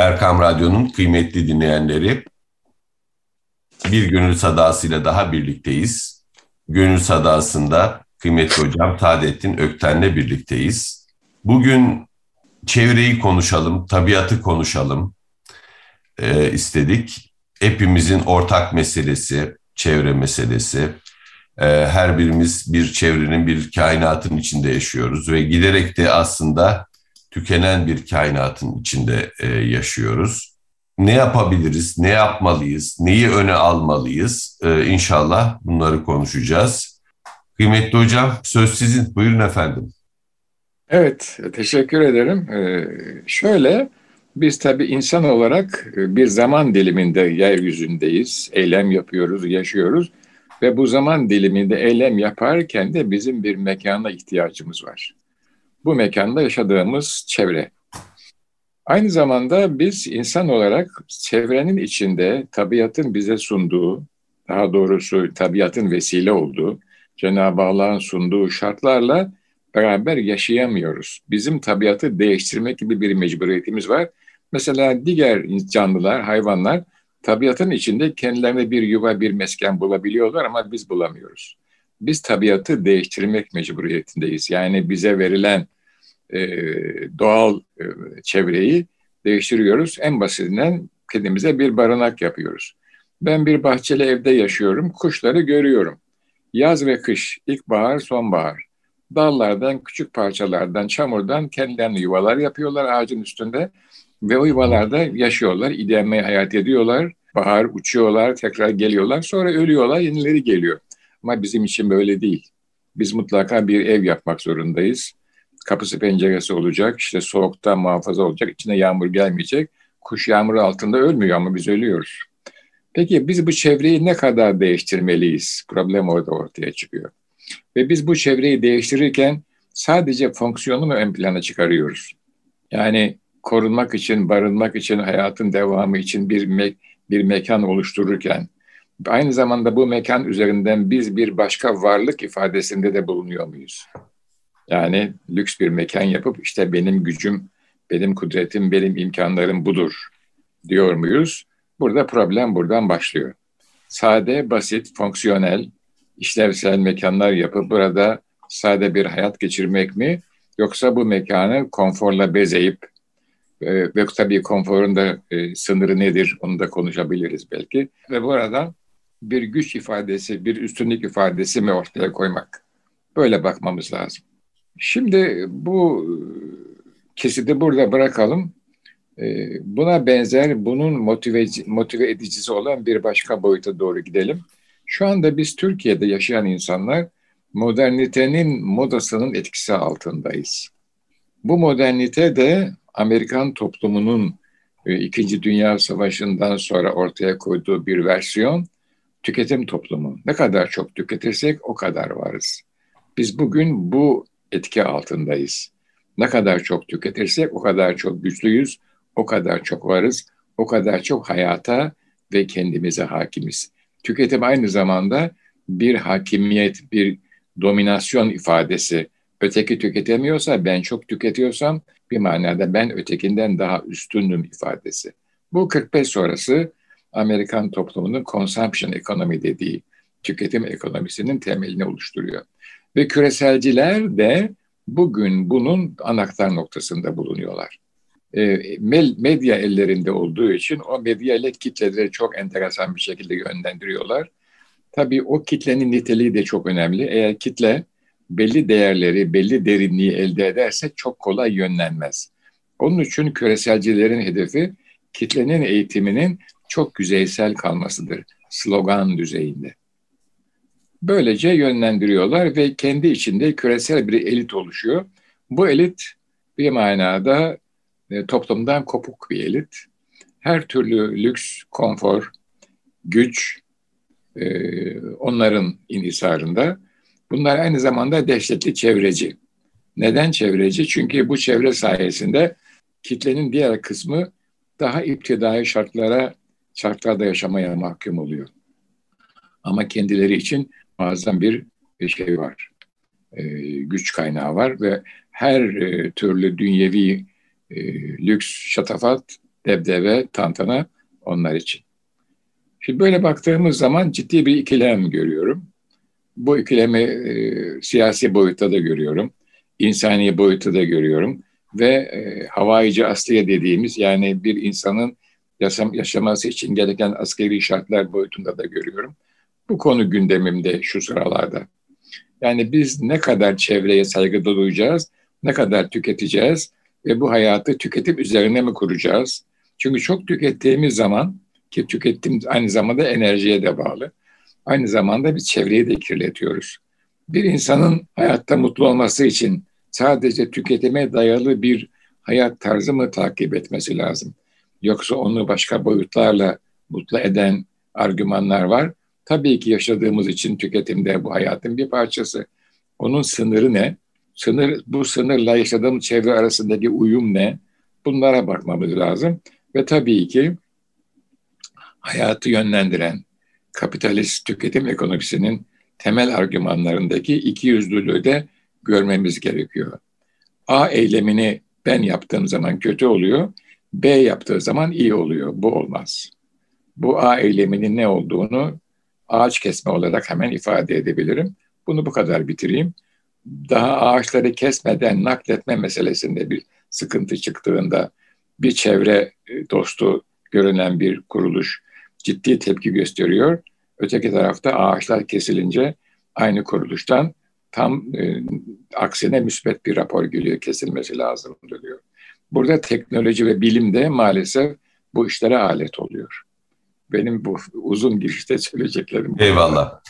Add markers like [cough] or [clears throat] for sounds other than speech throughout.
Erkam Radyo'nun kıymetli dinleyenleri, bir gönül sadasıyla daha birlikteyiz. Gönül sadasında kıymetli hocam Taadettin Ökten'le birlikteyiz. Bugün çevreyi konuşalım, tabiatı konuşalım e, istedik. Hepimizin ortak meselesi, çevre meselesi. E, her birimiz bir çevrenin, bir kainatın içinde yaşıyoruz ve giderek de aslında tükenen bir kainatın içinde e, yaşıyoruz. Ne yapabiliriz, ne yapmalıyız, neyi öne almalıyız? E, inşallah bunları konuşacağız. Kıymetli hocam söz sizin. Buyurun efendim. Evet, teşekkür ederim. Ee, şöyle, biz tabii insan olarak e, bir zaman diliminde yeryüzündeyiz, eylem yapıyoruz, yaşıyoruz ve bu zaman diliminde eylem yaparken de bizim bir mekana ihtiyacımız var. Bu mekanda yaşadığımız çevre. Aynı zamanda biz insan olarak çevrenin içinde tabiatın bize sunduğu, daha doğrusu tabiatın vesile olduğu, Cenab-ı Allah'ın sunduğu şartlarla beraber yaşayamıyoruz. Bizim tabiatı değiştirmek gibi bir mecburiyetimiz var. Mesela diğer canlılar, hayvanlar tabiatın içinde kendilerine bir yuva, bir mesken bulabiliyorlar ama biz bulamıyoruz. Biz tabiatı değiştirmek mecburiyetindeyiz. Yani bize verilen e, doğal e, çevreyi değiştiriyoruz. En basitinden kendimize bir barınak yapıyoruz. Ben bir bahçeli evde yaşıyorum, kuşları görüyorum. Yaz ve kış, ilkbahar, sonbahar. Dallardan, küçük parçalardan, çamurdan kendilerine yuvalar yapıyorlar ağacın üstünde. Ve o yuvalarda yaşıyorlar, idemeye hayat ediyorlar. Bahar uçuyorlar, tekrar geliyorlar, sonra ölüyorlar, yenileri geliyor. Ama bizim için böyle değil. Biz mutlaka bir ev yapmak zorundayız. Kapısı penceresi olacak, işte soğukta muhafaza olacak, içine yağmur gelmeyecek. Kuş yağmur altında ölmüyor ama biz ölüyoruz. Peki biz bu çevreyi ne kadar değiştirmeliyiz? Problem orada ortaya çıkıyor. Ve biz bu çevreyi değiştirirken sadece fonksiyonu mu ön plana çıkarıyoruz? Yani korunmak için, barınmak için, hayatın devamı için bir me bir mekan oluştururken aynı zamanda bu mekan üzerinden biz bir başka varlık ifadesinde de bulunuyor muyuz? Yani lüks bir mekan yapıp işte benim gücüm, benim kudretim, benim imkanlarım budur diyor muyuz? Burada problem buradan başlıyor. Sade, basit, fonksiyonel, işlevsel mekanlar yapıp burada sade bir hayat geçirmek mi? Yoksa bu mekanı konforla bezeyip e, ve tabii konforun da e, sınırı nedir onu da konuşabiliriz belki. Ve bu arada bir güç ifadesi, bir üstünlük ifadesi mi ortaya koymak? Böyle bakmamız lazım. Şimdi bu kesidi burada bırakalım. E, buna benzer, bunun motive, motive edicisi olan bir başka boyuta doğru gidelim. Şu anda biz Türkiye'de yaşayan insanlar modernitenin modasının etkisi altındayız. Bu modernite de Amerikan toplumunun e, İkinci Dünya Savaşı'ndan sonra ortaya koyduğu bir versiyon tüketim toplumu. Ne kadar çok tüketirsek o kadar varız. Biz bugün bu etki altındayız. Ne kadar çok tüketirsek o kadar çok güçlüyüz, o kadar çok varız, o kadar çok hayata ve kendimize hakimiz. Tüketim aynı zamanda bir hakimiyet, bir dominasyon ifadesi. Öteki tüketemiyorsa, ben çok tüketiyorsam bir manada ben ötekinden daha üstünüm ifadesi. Bu 45 sonrası Amerikan toplumunun consumption ekonomi dediği tüketim ekonomisinin temelini oluşturuyor. Ve küreselciler de bugün bunun anahtar noktasında bulunuyorlar. E, medya ellerinde olduğu için o medya ile kitleleri çok enteresan bir şekilde yönlendiriyorlar. Tabii o kitlenin niteliği de çok önemli. Eğer kitle belli değerleri, belli derinliği elde ederse çok kolay yönlenmez. Onun için küreselcilerin hedefi kitlenin eğitiminin çok yüzeysel kalmasıdır. Slogan düzeyinde. Böylece yönlendiriyorlar ve kendi içinde küresel bir elit oluşuyor. Bu elit bir manada e, toplumdan kopuk bir elit. Her türlü lüks, konfor, güç e, onların inhisarında. Bunlar aynı zamanda dehşetli çevreci. Neden çevreci? Çünkü bu çevre sayesinde kitlenin diğer kısmı daha iptidai şartlara, şartlarda yaşamaya mahkum oluyor. Ama kendileri için muazzam bir şey var. E, güç kaynağı var ve her e, türlü dünyevi e, lüks şatafat debdebe, tantana onlar için. Şimdi böyle baktığımız zaman ciddi bir ikilem görüyorum. Bu ikilemi e, siyasi boyutta da görüyorum. insani boyutta da görüyorum. Ve e, havayici asliye dediğimiz yani bir insanın yaşam, yaşaması için gereken askeri şartlar boyutunda da görüyorum. Bu konu gündemimde şu sıralarda. Yani biz ne kadar çevreye saygı duyacağız, ne kadar tüketeceğiz ve bu hayatı tüketim üzerine mi kuracağız? Çünkü çok tükettiğimiz zaman ki tüketim aynı zamanda enerjiye de bağlı. Aynı zamanda bir çevreyi de kirletiyoruz. Bir insanın hayatta mutlu olması için sadece tüketime dayalı bir hayat tarzı mı takip etmesi lazım? Yoksa onu başka boyutlarla mutlu eden argümanlar var. Tabii ki yaşadığımız için tüketimde bu hayatın bir parçası. Onun sınırı ne? Sınır, bu sınırla yaşadığımız çevre arasındaki uyum ne? Bunlara bakmamız lazım. Ve tabii ki hayatı yönlendiren kapitalist tüketim ekonomisinin temel argümanlarındaki iki yüzlülüğü de görmemiz gerekiyor. A eylemini ben yaptığım zaman kötü oluyor, B yaptığı zaman iyi oluyor. Bu olmaz. Bu A eyleminin ne olduğunu ağaç kesme olarak hemen ifade edebilirim. Bunu bu kadar bitireyim. Daha ağaçları kesmeden nakletme meselesinde bir sıkıntı çıktığında bir çevre e, dostu görünen bir kuruluş ciddi tepki gösteriyor. Öteki tarafta ağaçlar kesilince aynı kuruluştan tam e, aksine müsbet bir rapor geliyor, kesilmesi lazım diyor. Burada teknoloji ve bilim de maalesef bu işlere alet oluyor. Benim bu uzun girişte söyleyeceklerim. Eyvallah.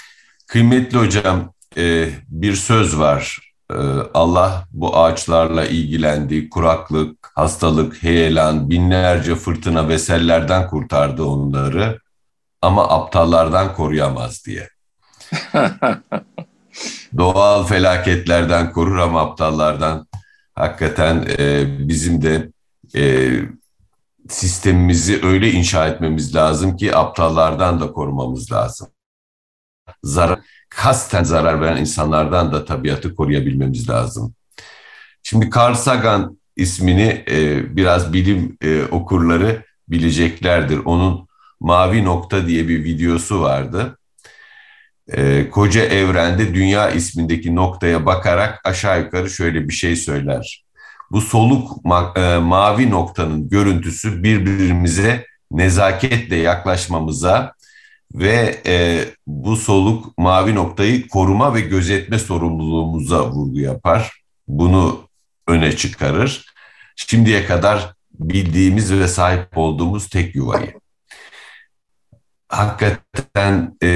Kıymetli hocam e, bir söz var. E, Allah bu ağaçlarla ilgilendi. Kuraklık, hastalık, heyelan, binlerce fırtına ve sellerden kurtardı onları. Ama aptallardan koruyamaz diye. [laughs] Doğal felaketlerden korur ama aptallardan hakikaten e, bizim de e, sistemimizi öyle inşa etmemiz lazım ki aptallardan da korumamız lazım. Zarar, kasten zarar veren insanlardan da tabiatı koruyabilmemiz lazım. Şimdi Carl Sagan ismini e, biraz bilim e, okurları bileceklerdir. Onun Mavi Nokta diye bir videosu vardı. E, koca evrende dünya ismindeki noktaya bakarak aşağı yukarı şöyle bir şey söyler bu soluk ma e, mavi noktanın görüntüsü birbirimize nezaketle yaklaşmamıza ve e, bu soluk mavi noktayı koruma ve gözetme sorumluluğumuza vurgu yapar. Bunu öne çıkarır. Şimdiye kadar bildiğimiz ve sahip olduğumuz tek yuvayı. Hakikaten e,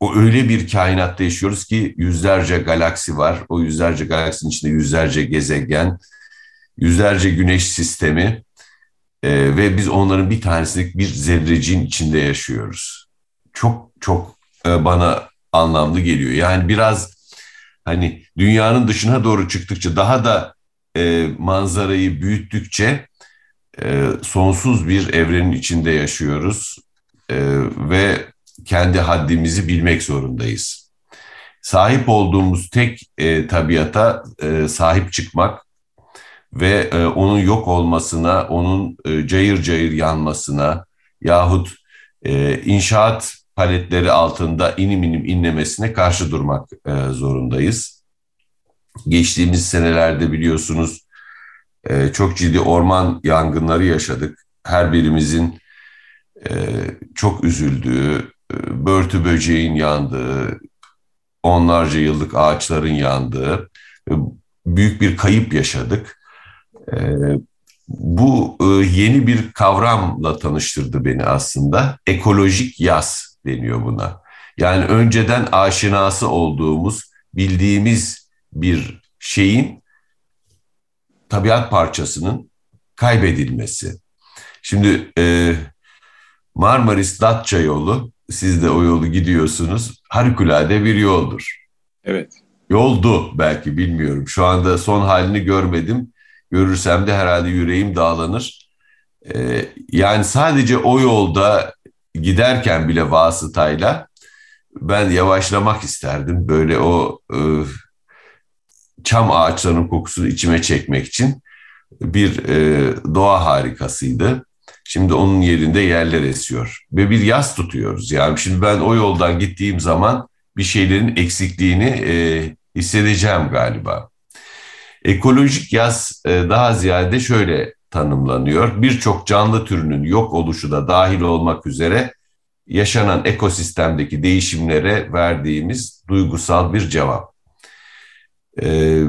o öyle bir kainatta yaşıyoruz ki yüzlerce galaksi var. O yüzlerce galaksinin içinde yüzlerce gezegen, yüzlerce güneş sistemi e, ve biz onların bir tanesini bir zerreciğin içinde yaşıyoruz. Çok çok e, bana anlamlı geliyor. Yani biraz hani dünyanın dışına doğru çıktıkça daha da e, manzarayı büyüttükçe e, sonsuz bir evrenin içinde yaşıyoruz. E, ve kendi haddimizi bilmek zorundayız. Sahip olduğumuz tek e, tabiata e, sahip çıkmak ve e, onun yok olmasına, onun e, cayır cayır yanmasına yahut e, inşaat paletleri altında inim inim inlemesine karşı durmak e, zorundayız. Geçtiğimiz senelerde biliyorsunuz e, çok ciddi orman yangınları yaşadık. Her birimizin e, çok üzüldüğü, börtü böceğin yandığı, onlarca yıllık ağaçların yandığı büyük bir kayıp yaşadık. Ee, bu e, yeni bir kavramla tanıştırdı beni aslında. Ekolojik yaz deniyor buna. Yani önceden aşinası olduğumuz, bildiğimiz bir şeyin tabiat parçasının kaybedilmesi. Şimdi e, Marmaris-Datça yolu siz de o yolu gidiyorsunuz. Harikulade bir yoldur. Evet. Yoldu belki bilmiyorum. Şu anda son halini görmedim. Görürsem de herhalde yüreğim dağlanır. Ee, yani sadece o yolda giderken bile vasıtayla ben yavaşlamak isterdim. Böyle o e, çam ağaçlarının kokusunu içime çekmek için. bir e, doğa harikasıydı. Şimdi onun yerinde yerler esiyor ve bir yaz tutuyoruz. Yani şimdi ben o yoldan gittiğim zaman bir şeylerin eksikliğini e, hissedeceğim galiba. Ekolojik yaz e, daha ziyade şöyle tanımlanıyor. Birçok canlı türünün yok oluşu da dahil olmak üzere yaşanan ekosistemdeki değişimlere verdiğimiz duygusal bir cevap. Ee,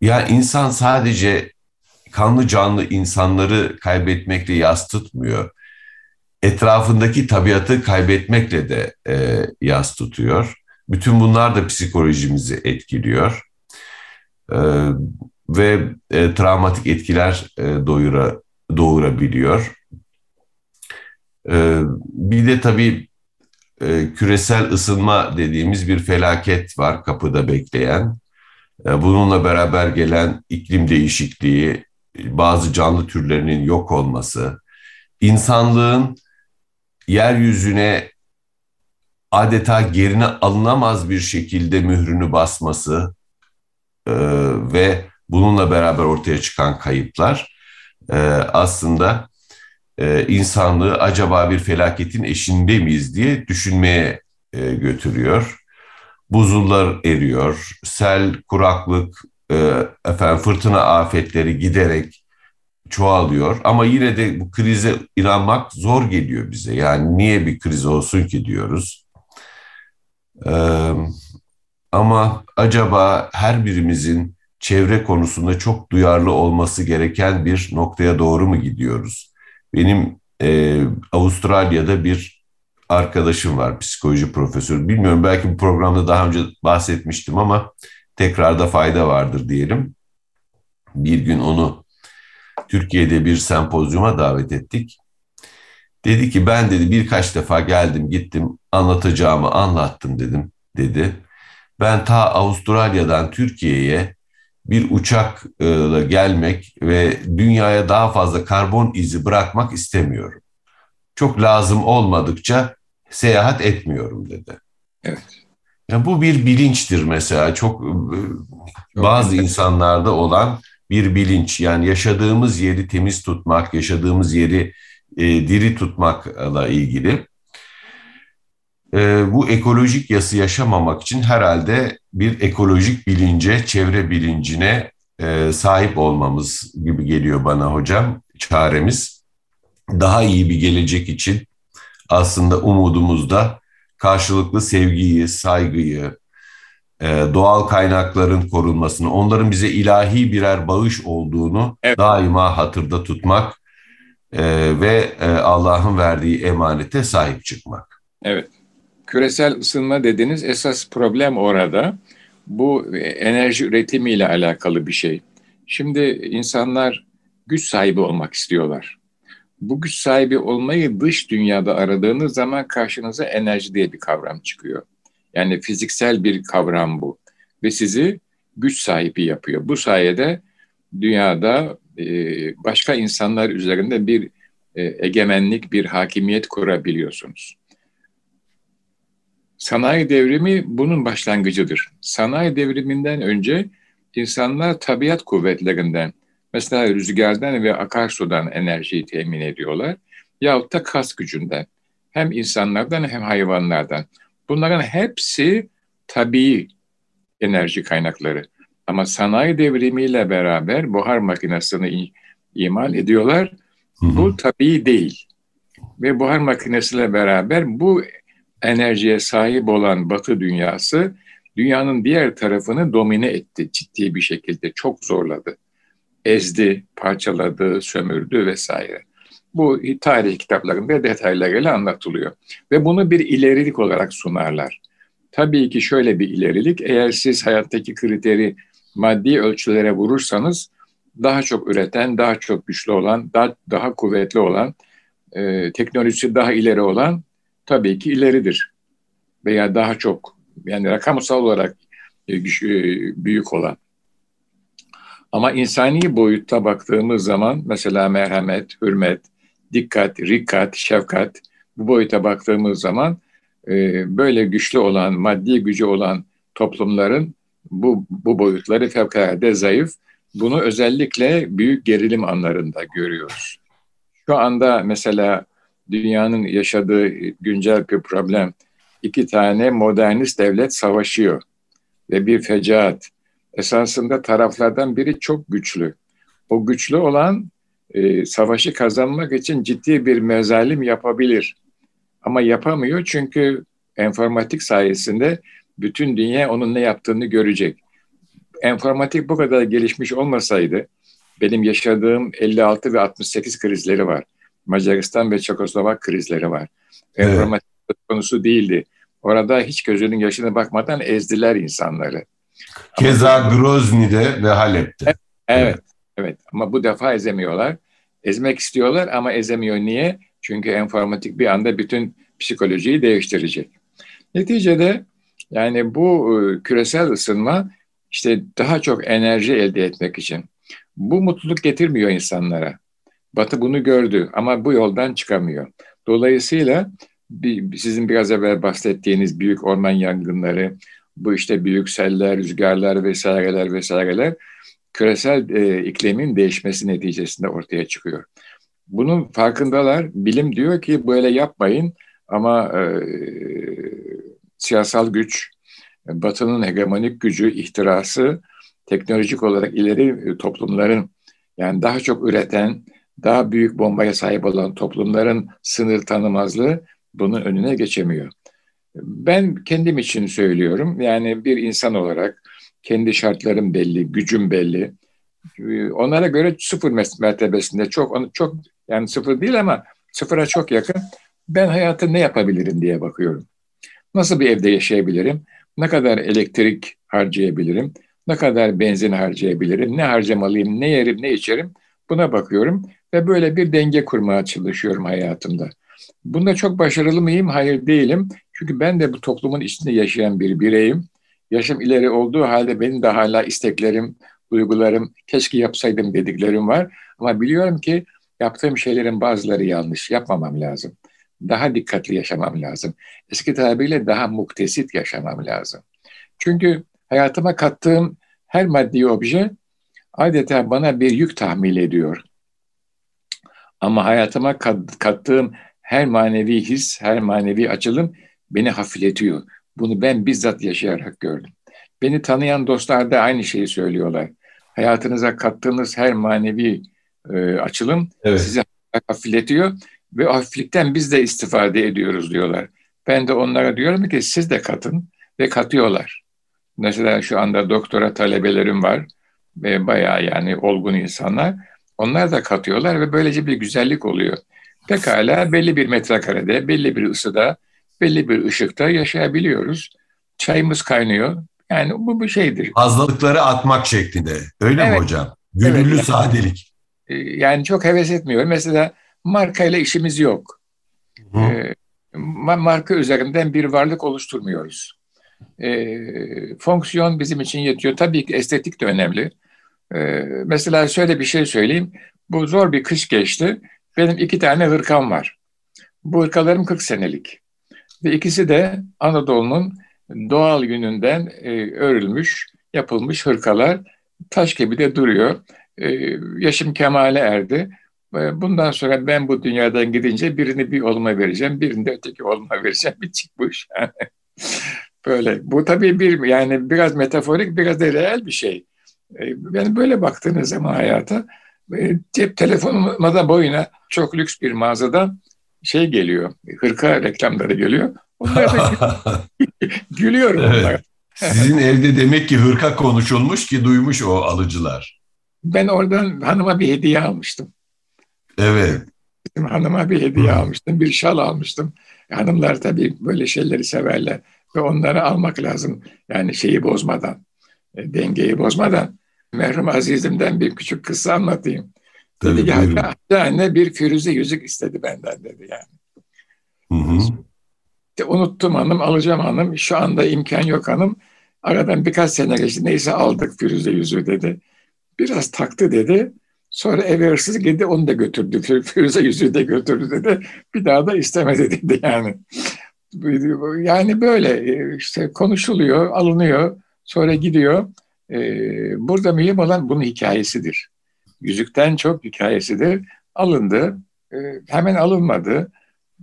ya insan sadece kanlı canlı insanları kaybetmekle yas tutmuyor. Etrafındaki tabiatı kaybetmekle de e, yas tutuyor. Bütün bunlar da psikolojimizi etkiliyor. E, ve e, travmatik etkiler e, doyura, doğurabiliyor. E, bir de tabii e, küresel ısınma dediğimiz bir felaket var kapıda bekleyen. E, bununla beraber gelen iklim değişikliği, bazı canlı türlerinin yok olması, insanlığın yeryüzüne adeta gerine alınamaz bir şekilde mührünü basması e, ve bununla beraber ortaya çıkan kayıplar e, aslında e, insanlığı acaba bir felaketin eşinde miyiz diye düşünmeye e, götürüyor. Buzullar eriyor, sel, kuraklık, e, efendim fırtına afetleri giderek çoğalıyor. Ama yine de bu krize inanmak zor geliyor bize. Yani niye bir kriz olsun ki diyoruz. Ee, ama acaba her birimizin çevre konusunda çok duyarlı olması gereken bir noktaya doğru mu gidiyoruz? Benim e, Avustralya'da bir arkadaşım var, psikoloji profesörü. Bilmiyorum belki bu programda daha önce bahsetmiştim ama tekrarda fayda vardır diyelim. Bir gün onu Türkiye'de bir sempozyuma davet ettik. Dedi ki ben dedi birkaç defa geldim gittim anlatacağımı anlattım dedim dedi. Ben ta Avustralya'dan Türkiye'ye bir uçakla gelmek ve dünyaya daha fazla karbon izi bırakmak istemiyorum. Çok lazım olmadıkça seyahat etmiyorum dedi. Evet. Yani bu bir bilinçtir mesela çok, çok bazı insanlarda olan bir bilinç. Yani yaşadığımız yeri temiz tutmak, yaşadığımız yeri e, diri tutmakla ilgili. E, bu ekolojik yası yaşamamak için herhalde bir ekolojik bilince, çevre bilincine e, sahip olmamız gibi geliyor bana hocam çaremiz. Daha iyi bir gelecek için aslında umudumuzda karşılıklı sevgiyi, saygıyı, e, doğal kaynakların korunmasını, onların bize ilahi birer bağış olduğunu evet. daima hatırda tutmak e, ve e, Allah'ın verdiği emanete sahip çıkmak. Evet. Küresel ısınma dediniz esas problem orada. Bu enerji üretimiyle alakalı bir şey. Şimdi insanlar güç sahibi olmak istiyorlar. Bu güç sahibi olmayı dış dünyada aradığınız zaman karşınıza enerji diye bir kavram çıkıyor. Yani fiziksel bir kavram bu. Ve sizi güç sahibi yapıyor. Bu sayede dünyada e, başka insanlar üzerinde bir e, egemenlik, bir hakimiyet kurabiliyorsunuz. Sanayi devrimi bunun başlangıcıdır. Sanayi devriminden önce insanlar tabiat kuvvetlerinden, mesela rüzgardan ve akarsudan enerjiyi temin ediyorlar. Yahut da kas gücünden. Hem insanlardan hem hayvanlardan. Bunların hepsi tabii enerji kaynakları. Ama sanayi devrimiyle beraber buhar makinesini imal ediyorlar. Hı hı. Bu tabii değil. Ve buhar makinesiyle beraber bu enerjiye sahip olan Batı dünyası dünyanın diğer tarafını domine etti ciddi bir şekilde. Çok zorladı. Ezdi, parçaladı, sömürdü vesaire. Bu tarih kitaplarında detaylarıyla anlatılıyor. Ve bunu bir ilerilik olarak sunarlar. Tabii ki şöyle bir ilerilik, eğer siz hayattaki kriteri maddi ölçülere vurursanız daha çok üreten, daha çok güçlü olan, daha, daha kuvvetli olan, e, teknolojisi daha ileri olan tabii ki ileridir. Veya daha çok, yani rakamsal olarak e, e büyük olan. Ama insani boyutta baktığımız zaman mesela merhamet, hürmet, dikkat, rikkat, şefkat bu boyuta baktığımız zaman e, böyle güçlü olan, maddi gücü olan toplumların bu, bu boyutları fevkalade zayıf Bunu özellikle büyük gerilim anlarında görüyoruz. Şu anda mesela dünyanın yaşadığı güncel bir problem. İki tane modernist devlet savaşıyor ve bir fecaat. Esasında taraflardan biri çok güçlü. O güçlü olan e, savaşı kazanmak için ciddi bir mezalim yapabilir. Ama yapamıyor çünkü enformatik sayesinde bütün dünya onun ne yaptığını görecek. Enformatik bu kadar gelişmiş olmasaydı benim yaşadığım 56 ve 68 krizleri var. Macaristan ve Çekoslovak krizleri var. Evet. Enformatik konusu değildi. Orada hiç gözünün yaşına bakmadan ezdiler insanları. Keza Grozny'de ve Halep'te. Evet, evet, evet. Ama bu defa ezemiyorlar. Ezmek istiyorlar ama ezemiyor. Niye? Çünkü enformatik bir anda bütün psikolojiyi değiştirecek. Neticede yani bu e, küresel ısınma işte daha çok enerji elde etmek için. Bu mutluluk getirmiyor insanlara. Batı bunu gördü ama bu yoldan çıkamıyor. Dolayısıyla sizin biraz evvel bahsettiğiniz büyük orman yangınları, bu işte büyük seller, rüzgarlar vesaireler vesaireler küresel e, iklimin değişmesi neticesinde ortaya çıkıyor. Bunun farkındalar. Bilim diyor ki böyle yapmayın ama e, siyasal güç, Batı'nın hegemonik gücü, ihtirası, teknolojik olarak ileri e, toplumların yani daha çok üreten, daha büyük bombaya sahip olan toplumların sınır tanımazlığı bunun önüne geçemiyor. Ben kendim için söylüyorum. Yani bir insan olarak kendi şartlarım belli, gücüm belli. Onlara göre sıfır mertebesinde çok çok yani sıfır değil ama sıfıra çok yakın. Ben hayatı ne yapabilirim diye bakıyorum. Nasıl bir evde yaşayabilirim? Ne kadar elektrik harcayabilirim? Ne kadar benzin harcayabilirim? Ne harcamalıyım? Ne yerim? Ne içerim? Buna bakıyorum ve böyle bir denge kurmaya çalışıyorum hayatımda. Bunda çok başarılı mıyım? Hayır değilim. Çünkü ben de bu toplumun içinde yaşayan bir bireyim. Yaşım ileri olduğu halde benim de hala isteklerim, duygularım, keşke yapsaydım dediklerim var. Ama biliyorum ki yaptığım şeylerin bazıları yanlış. Yapmamam lazım. Daha dikkatli yaşamam lazım. Eski tabiriyle daha muktesit yaşamam lazım. Çünkü hayatıma kattığım her maddi obje adeta bana bir yük tahmil ediyor. Ama hayatıma kat, kattığım her manevi his, her manevi açılım beni hafifletiyor. Bunu ben bizzat yaşayarak gördüm. Beni tanıyan dostlar da aynı şeyi söylüyorlar. Hayatınıza kattığınız her manevi e, açılım evet. sizi hafifletiyor ve hafiflikten biz de istifade ediyoruz diyorlar. Ben de onlara diyorum ki siz de katın ve katıyorlar. Mesela şu anda doktora talebelerim var ve bayağı yani olgun insanlar. Onlar da katıyorlar ve böylece bir güzellik oluyor. Pekala belli bir metrekarede, belli bir ısıda, belli bir ışıkta yaşayabiliyoruz. Çayımız kaynıyor. Yani bu bir şeydir. Fazlalıkları atmak şeklinde. Öyle evet. mi hocam? Gönüllü evet. sadelik. Ee, yani çok heves etmiyorum. Mesela markayla işimiz yok. Hı. Ee, marka üzerinden bir varlık oluşturmuyoruz. Ee, fonksiyon bizim için yetiyor. Tabii ki estetik de önemli. mesela şöyle bir şey söyleyeyim. Bu zor bir kış geçti. Benim iki tane hırkam var. Bu hırkalarım 40 senelik. Ve ikisi de Anadolu'nun doğal gününden e, örülmüş, yapılmış hırkalar. Taş gibi de duruyor. E, yaşım kemale erdi. E, bundan sonra ben bu dünyadan gidince birini bir olma vereceğim, birini de öteki olma vereceğim. Bir çıkmış yani. [laughs] böyle. Bu tabii bir yani biraz metaforik, biraz da reel bir şey. E, yani böyle baktığınız zaman hayata cep telefonuma da boyuna çok lüks bir mağazada şey geliyor, hırka reklamları geliyor. Onlara da [laughs] gülüyorum evet. onlara. Sizin evde demek ki hırka konuşulmuş ki duymuş o alıcılar. Ben oradan hanıma bir hediye almıştım. Evet. Bizim hanıma bir hediye Hı. almıştım, bir şal almıştım. Hanımlar tabii böyle şeyleri severler ve onları almak lazım. Yani şeyi bozmadan, e, dengeyi bozmadan merhum azizimden bir küçük kıssa anlatayım. Tabii, dedi hatta anne bir firuze yüzük istedi benden dedi yani. Hı hı. İşte unuttum hanım, alacağım hanım. Şu anda imkan yok hanım. Aradan birkaç sene geçti. Neyse aldık firuze yüzüğü dedi. Biraz taktı dedi. Sonra eve hırsız geldi onu da götürdü. Firuze yüzüğü de götürdü dedi. Bir daha da istemedi [laughs] dedi yani. Yani böyle işte konuşuluyor, alınıyor, sonra gidiyor. E, burada mühim olan bunun hikayesidir. Yüzükten çok hikayesidir. Alındı, e, hemen alınmadı.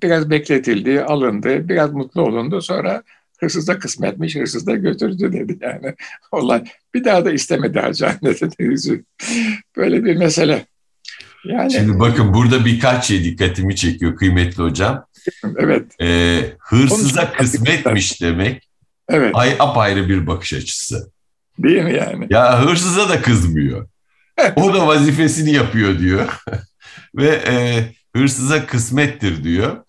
Biraz bekletildi, alındı, biraz mutlu olundu. Sonra hırsıza kısmetmiş, hırsız da götürdü dedi yani. [laughs] Olay. Bir daha da istemedi harcandı dedi yüzük. Böyle bir mesele. Yani, Şimdi bakın burada birkaç şey dikkatimi çekiyor kıymetli hocam. Evet. Ee, hırsıza kısmetmiş demek evet. ay, apayrı bir bakış açısı. Değil mi yani? Ya hırsıza da kızmıyor. [laughs] o da vazifesini yapıyor diyor. [laughs] Ve e, hırsıza kısmettir diyor.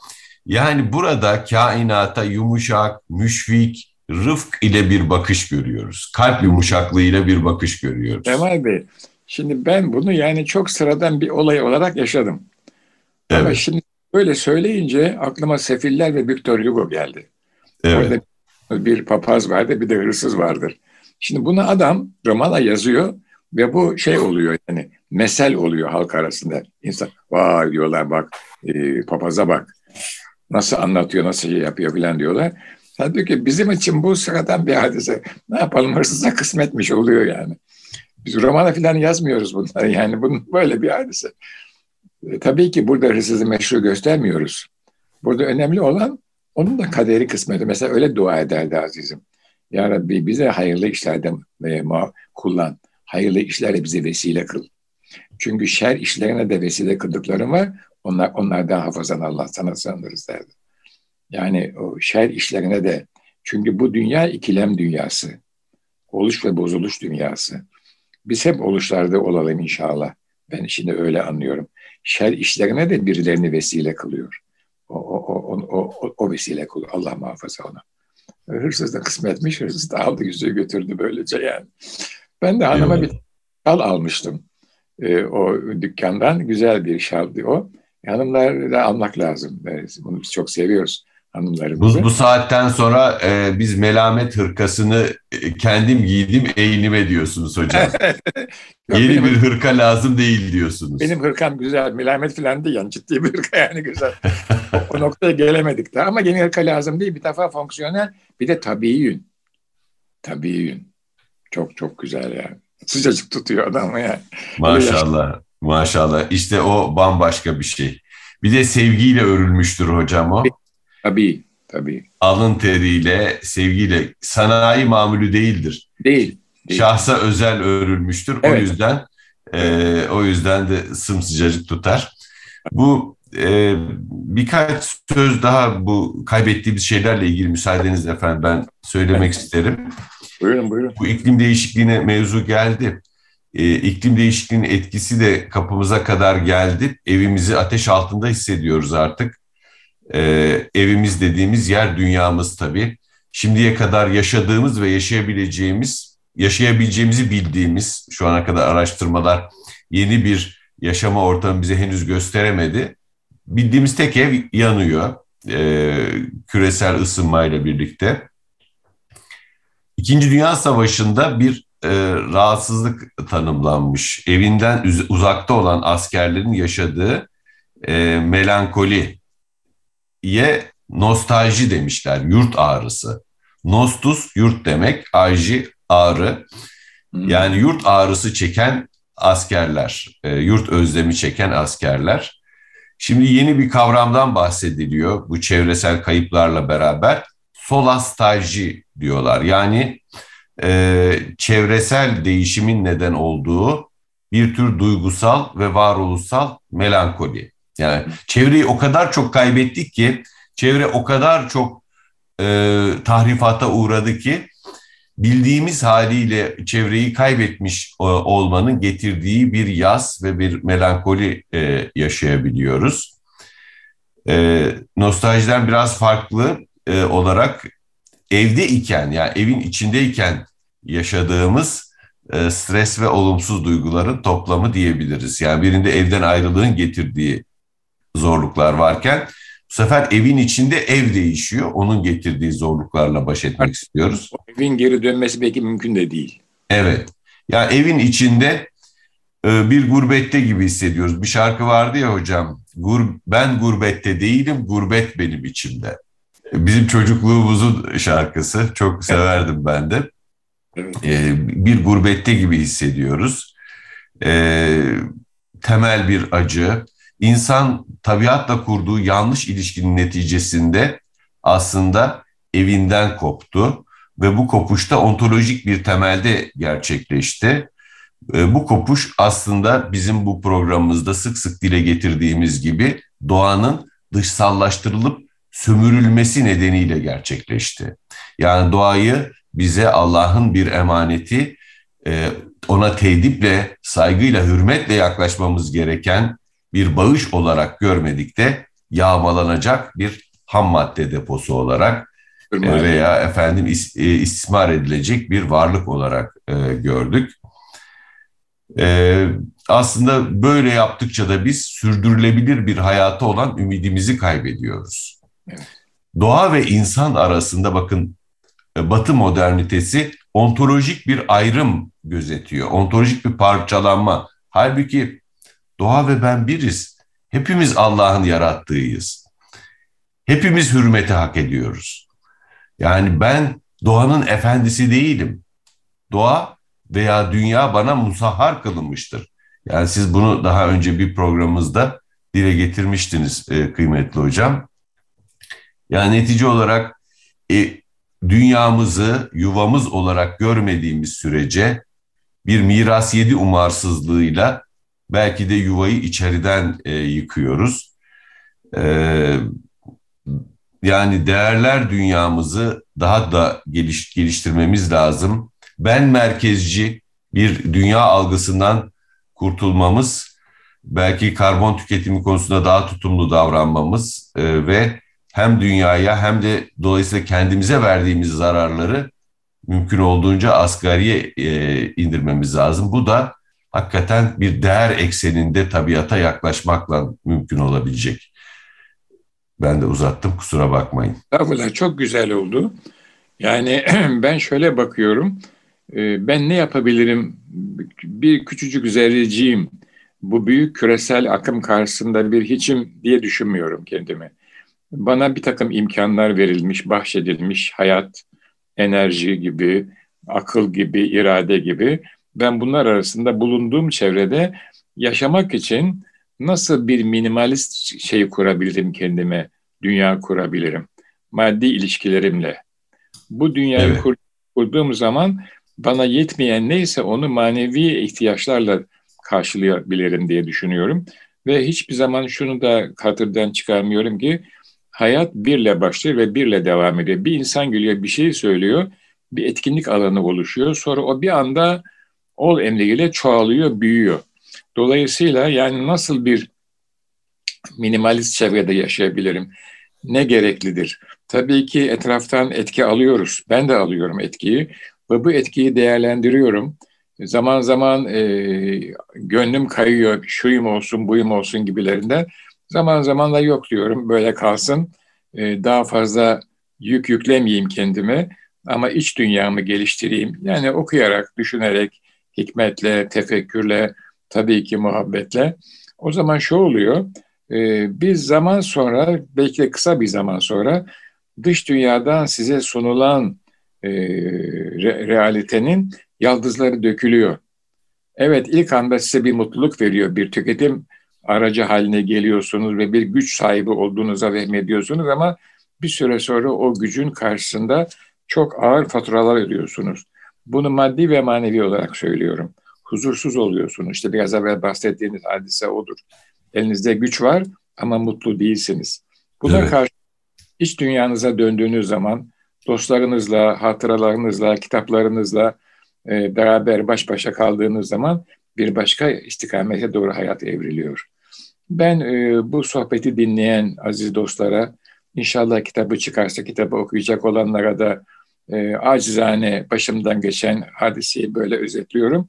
Yani burada kainata yumuşak, müşfik, rıfk ile bir bakış görüyoruz. Kalp yumuşaklığıyla bir bakış görüyoruz. Kemal Bey, şimdi ben bunu yani çok sıradan bir olay olarak yaşadım. Evet. Ama şimdi böyle söyleyince aklıma Sefiller ve Victor Hugo geldi. Evet. Orada bir papaz vardı, bir de hırsız vardır. Şimdi bunu adam romana yazıyor ve bu şey oluyor yani mesel oluyor halk arasında. İnsan vay diyorlar bak e, papaza bak nasıl anlatıyor nasıl şey yapıyor filan diyorlar. Halbuki bizim için bu sıradan bir hadise. Ne yapalım hırsıza kısmetmiş oluyor yani. Biz romana filan yazmıyoruz bunları [laughs] yani bunun böyle bir hadise. E, tabii ki burada hırsızı meşru göstermiyoruz. Burada önemli olan onun da kaderi kısmeti. Mesela öyle dua ederdi azizim. Ya Rabbi bize hayırlı işlerde e, kullan. Hayırlı işlerle bize vesile kıl. Çünkü şer işlerine de vesile kıldıklarım var. Onlar, onlardan hafazan Allah sana sığınırız derdi. Yani o şer işlerine de çünkü bu dünya ikilem dünyası. Oluş ve bozuluş dünyası. Biz hep oluşlarda olalım inşallah. Ben şimdi öyle anlıyorum. Şer işlerine de birilerini vesile kılıyor. O, o, o, o, o vesile kılıyor. Allah muhafaza ona. Hırsız da kısmetmiş, hırsız da aldı yüzüğü götürdü böylece yani. Ben de hanıma bir şal almıştım. E, o dükkandan güzel bir şaldı o. Hanımlar da almak lazım. Bunu biz çok seviyoruz hanımlarımızı. Bu, bu saatten sonra e, biz melamet hırkasını e, kendim giydim eğilime diyorsunuz hocam. [laughs] Yok, Yeni benim, bir hırka lazım değil diyorsunuz. Benim hırkam güzel. Melamet falan değil yani ciddi bir hırka yani güzel. o, o noktaya gelemedik de ama yeni hırka lazım değil. Bir defa fonksiyonel bir de tabii yün. Tabii yün. Çok çok güzel yani. Sıcacık tutuyor adamı yani. Maşallah. Maşallah. İşte o bambaşka bir şey. Bir de sevgiyle örülmüştür hocam o. Tabii, tabii. Alın teriyle, sevgiyle. Sanayi mamülü değildir. Değil. değil. Şahsa özel örülmüştür. Evet. O yüzden e, o yüzden de sımsıcacık tutar. Bu e, birkaç söz daha bu kaybettiğimiz şeylerle ilgili müsaadenizle efendim ben söylemek isterim. Buyurun buyurun. Bu iklim değişikliğine mevzu geldi. E, iklim değişikliğinin etkisi de kapımıza kadar geldi. Evimizi ateş altında hissediyoruz artık. E, evimiz dediğimiz yer dünyamız tabii. Şimdiye kadar yaşadığımız ve yaşayabileceğimiz, yaşayabileceğimizi bildiğimiz şu ana kadar araştırmalar yeni bir yaşama ortamı bize henüz gösteremedi. Bildiğimiz tek ev yanıyor e, küresel ısınmayla birlikte. İkinci Dünya Savaşı'nda bir e, rahatsızlık tanımlanmış. Evinden uzakta olan askerlerin yaşadığı e, melankoliye nostalji demişler. Yurt ağrısı. Nostus yurt demek, aji ağrı. Yani yurt ağrısı çeken askerler, e, yurt özlemi çeken askerler. Şimdi yeni bir kavramdan bahsediliyor bu çevresel kayıplarla beraber. Solastalji diyorlar. Yani e, çevresel değişimin neden olduğu bir tür duygusal ve varoluşsal melankoli. Yani çevreyi o kadar çok kaybettik ki, çevre o kadar çok e, tahrifata uğradı ki, bildiğimiz haliyle çevreyi kaybetmiş e, olmanın getirdiği bir yaz ve bir melankoli e, yaşayabiliyoruz. E, nostaljiden biraz farklı olarak evde iken yani evin içindeyken yaşadığımız stres ve olumsuz duyguların toplamı diyebiliriz. Yani birinde evden ayrılığın getirdiği zorluklar varken bu sefer evin içinde ev değişiyor. Onun getirdiği zorluklarla baş etmek istiyoruz. Evin geri dönmesi belki mümkün de değil. Evet. Yani evin içinde e, bir gurbette gibi hissediyoruz. Bir şarkı vardı ya hocam. Gur, ben gurbette değilim, gurbet benim içimde. Bizim çocukluğumuzun şarkısı. Çok severdim ben de. E, bir gurbette gibi hissediyoruz. E, temel bir acı. İnsan tabiatla kurduğu yanlış ilişkinin neticesinde aslında evinden koptu ve bu kopuşta ontolojik bir temelde gerçekleşti. E, bu kopuş aslında bizim bu programımızda sık sık dile getirdiğimiz gibi doğanın dışsallaştırılıp sömürülmesi nedeniyle gerçekleşti. Yani doğayı bize Allah'ın bir emaneti, e, ona tediple, saygıyla, hürmetle yaklaşmamız gereken bir bağış olarak görmedik de yağmalanacak bir ham madde deposu olarak e, veya efendim istismar edilecek bir varlık olarak gördük. Ee, aslında böyle yaptıkça da biz sürdürülebilir bir hayata olan ümidimizi kaybediyoruz. Evet. Doğa ve insan arasında bakın e, Batı modernitesi ontolojik bir ayrım gözetiyor. Ontolojik bir parçalanma. Halbuki doğa ve ben biriz. Hepimiz Allah'ın yarattığıyız. Hepimiz hürmeti hak ediyoruz. Yani ben doğanın efendisi değilim. Doğa veya dünya bana musahhar kılınmıştır. Yani siz bunu daha önce bir programımızda dile getirmiştiniz e, kıymetli hocam. Yani netice olarak e, dünyamızı yuvamız olarak görmediğimiz sürece bir miras yedi umarsızlığıyla belki de yuvayı içeriden e, yıkıyoruz. E, yani değerler dünyamızı daha da geliş, geliştirmemiz lazım ben merkezci bir dünya algısından kurtulmamız, belki karbon tüketimi konusunda daha tutumlu davranmamız e, ve hem dünyaya hem de dolayısıyla kendimize verdiğimiz zararları mümkün olduğunca asgariye e, indirmemiz lazım. Bu da hakikaten bir değer ekseninde tabiata yaklaşmakla mümkün olabilecek. Ben de uzattım kusura bakmayın. Estağfurullah çok güzel oldu. Yani [clears throat] ben şöyle bakıyorum. Ee, ben ne yapabilirim? Bir küçücük zerreciyim. Bu büyük küresel akım karşısında bir hiçim diye düşünmüyorum kendimi. Bana bir takım imkanlar verilmiş, bahşedilmiş hayat, enerji gibi, akıl gibi, irade gibi. Ben bunlar arasında bulunduğum çevrede yaşamak için nasıl bir minimalist şey kurabilirim kendime, dünya kurabilirim? Maddi ilişkilerimle. Bu dünyayı evet. kurduğum zaman bana yetmeyen neyse onu manevi ihtiyaçlarla karşılayabilirim diye düşünüyorum. Ve hiçbir zaman şunu da hatırdan çıkarmıyorum ki hayat birle başlıyor ve birle devam ediyor. Bir insan geliyor bir şey söylüyor, bir etkinlik alanı oluşuyor. Sonra o bir anda ol emriyle çoğalıyor, büyüyor. Dolayısıyla yani nasıl bir minimalist çevrede yaşayabilirim? Ne gereklidir? Tabii ki etraftan etki alıyoruz. Ben de alıyorum etkiyi. Ve bu etkiyi değerlendiriyorum. Zaman zaman e, gönlüm kayıyor, şuyum olsun, buyum olsun gibilerinden. Zaman zaman da yok diyorum, böyle kalsın. E, daha fazla yük yüklemeyeyim kendime ama iç dünyamı geliştireyim. Yani okuyarak, düşünerek, hikmetle, tefekkürle, tabii ki muhabbetle. O zaman şu oluyor, e, bir zaman sonra, belki de kısa bir zaman sonra dış dünyadan size sunulan e, re, realitenin yaldızları dökülüyor. Evet ilk anda size bir mutluluk veriyor, bir tüketim aracı haline geliyorsunuz ve bir güç sahibi olduğunuza vehmediyorsunuz ama bir süre sonra o gücün karşısında çok ağır faturalar ödüyorsunuz. Bunu maddi ve manevi olarak söylüyorum. Huzursuz oluyorsunuz. İşte biraz evvel bahsettiğiniz hadise odur. Elinizde güç var ama mutlu değilsiniz. Buna evet. karşı iç dünyanıza döndüğünüz zaman dostlarınızla, hatıralarınızla, kitaplarınızla e, beraber baş başa kaldığınız zaman bir başka istikamete doğru hayat evriliyor. Ben e, bu sohbeti dinleyen aziz dostlara, inşallah kitabı çıkarsa kitabı okuyacak olanlara da e, acizane başımdan geçen hadiseyi böyle özetliyorum.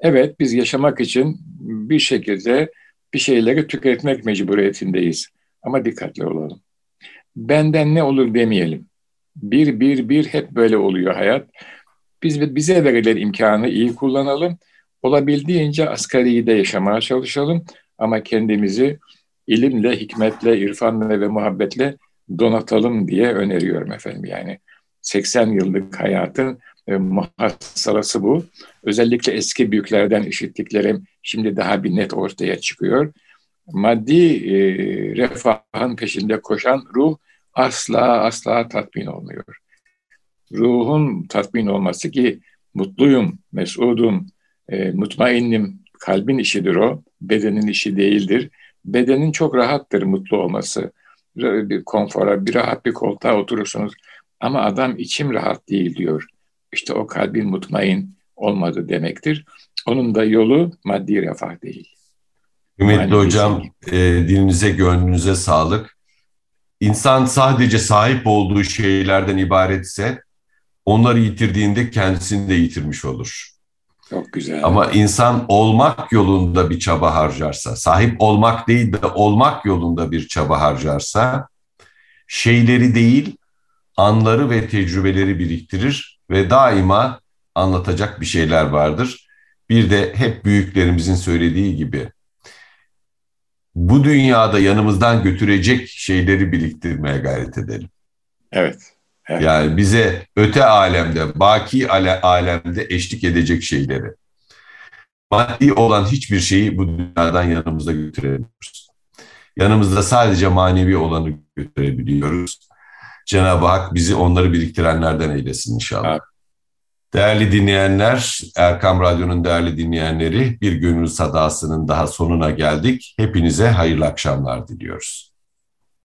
Evet biz yaşamak için bir şekilde bir şeyleri tüketmek mecburiyetindeyiz. Ama dikkatli olalım. Benden ne olur demeyelim. Bir, bir, bir hep böyle oluyor hayat. Biz bize verilen imkanı iyi kullanalım. Olabildiğince asgari de yaşamaya çalışalım. Ama kendimizi ilimle, hikmetle, irfanla ve muhabbetle donatalım diye öneriyorum efendim. Yani 80 yıllık hayatın e, muhassalası bu. Özellikle eski büyüklerden işittiklerim şimdi daha bir net ortaya çıkıyor. Maddi e, refahın peşinde koşan ruh asla asla tatmin olmuyor. Ruhun tatmin olması ki mutluyum, mesudum, e, mutmainnim, kalbin işidir o, bedenin işi değildir. Bedenin çok rahattır mutlu olması. Bir konfora, bir rahat bir koltuğa oturursunuz. Ama adam içim rahat değil diyor. İşte o kalbin mutmain olmadı demektir. Onun da yolu maddi refah değil. Kıymetli hocam, e, dilinize, gönlünüze sağlık. İnsan sadece sahip olduğu şeylerden ibaretse onları yitirdiğinde kendisini de yitirmiş olur. Çok güzel. Ama insan olmak yolunda bir çaba harcarsa, sahip olmak değil de olmak yolunda bir çaba harcarsa, şeyleri değil, anları ve tecrübeleri biriktirir ve daima anlatacak bir şeyler vardır. Bir de hep büyüklerimizin söylediği gibi bu dünyada yanımızdan götürecek şeyleri biriktirmeye gayret edelim. Evet. evet. Yani bize öte alemde, baki alemde eşlik edecek şeyleri. Maddi olan hiçbir şeyi bu dünyadan yanımızda götüremiyoruz. Yanımızda sadece manevi olanı götürebiliyoruz. Cenab-ı Hak bizi onları biriktirenlerden eylesin inşallah. Evet. Değerli dinleyenler, Erkam Radyo'nun değerli dinleyenleri, bir gönül sadasının daha sonuna geldik. Hepinize hayırlı akşamlar diliyoruz.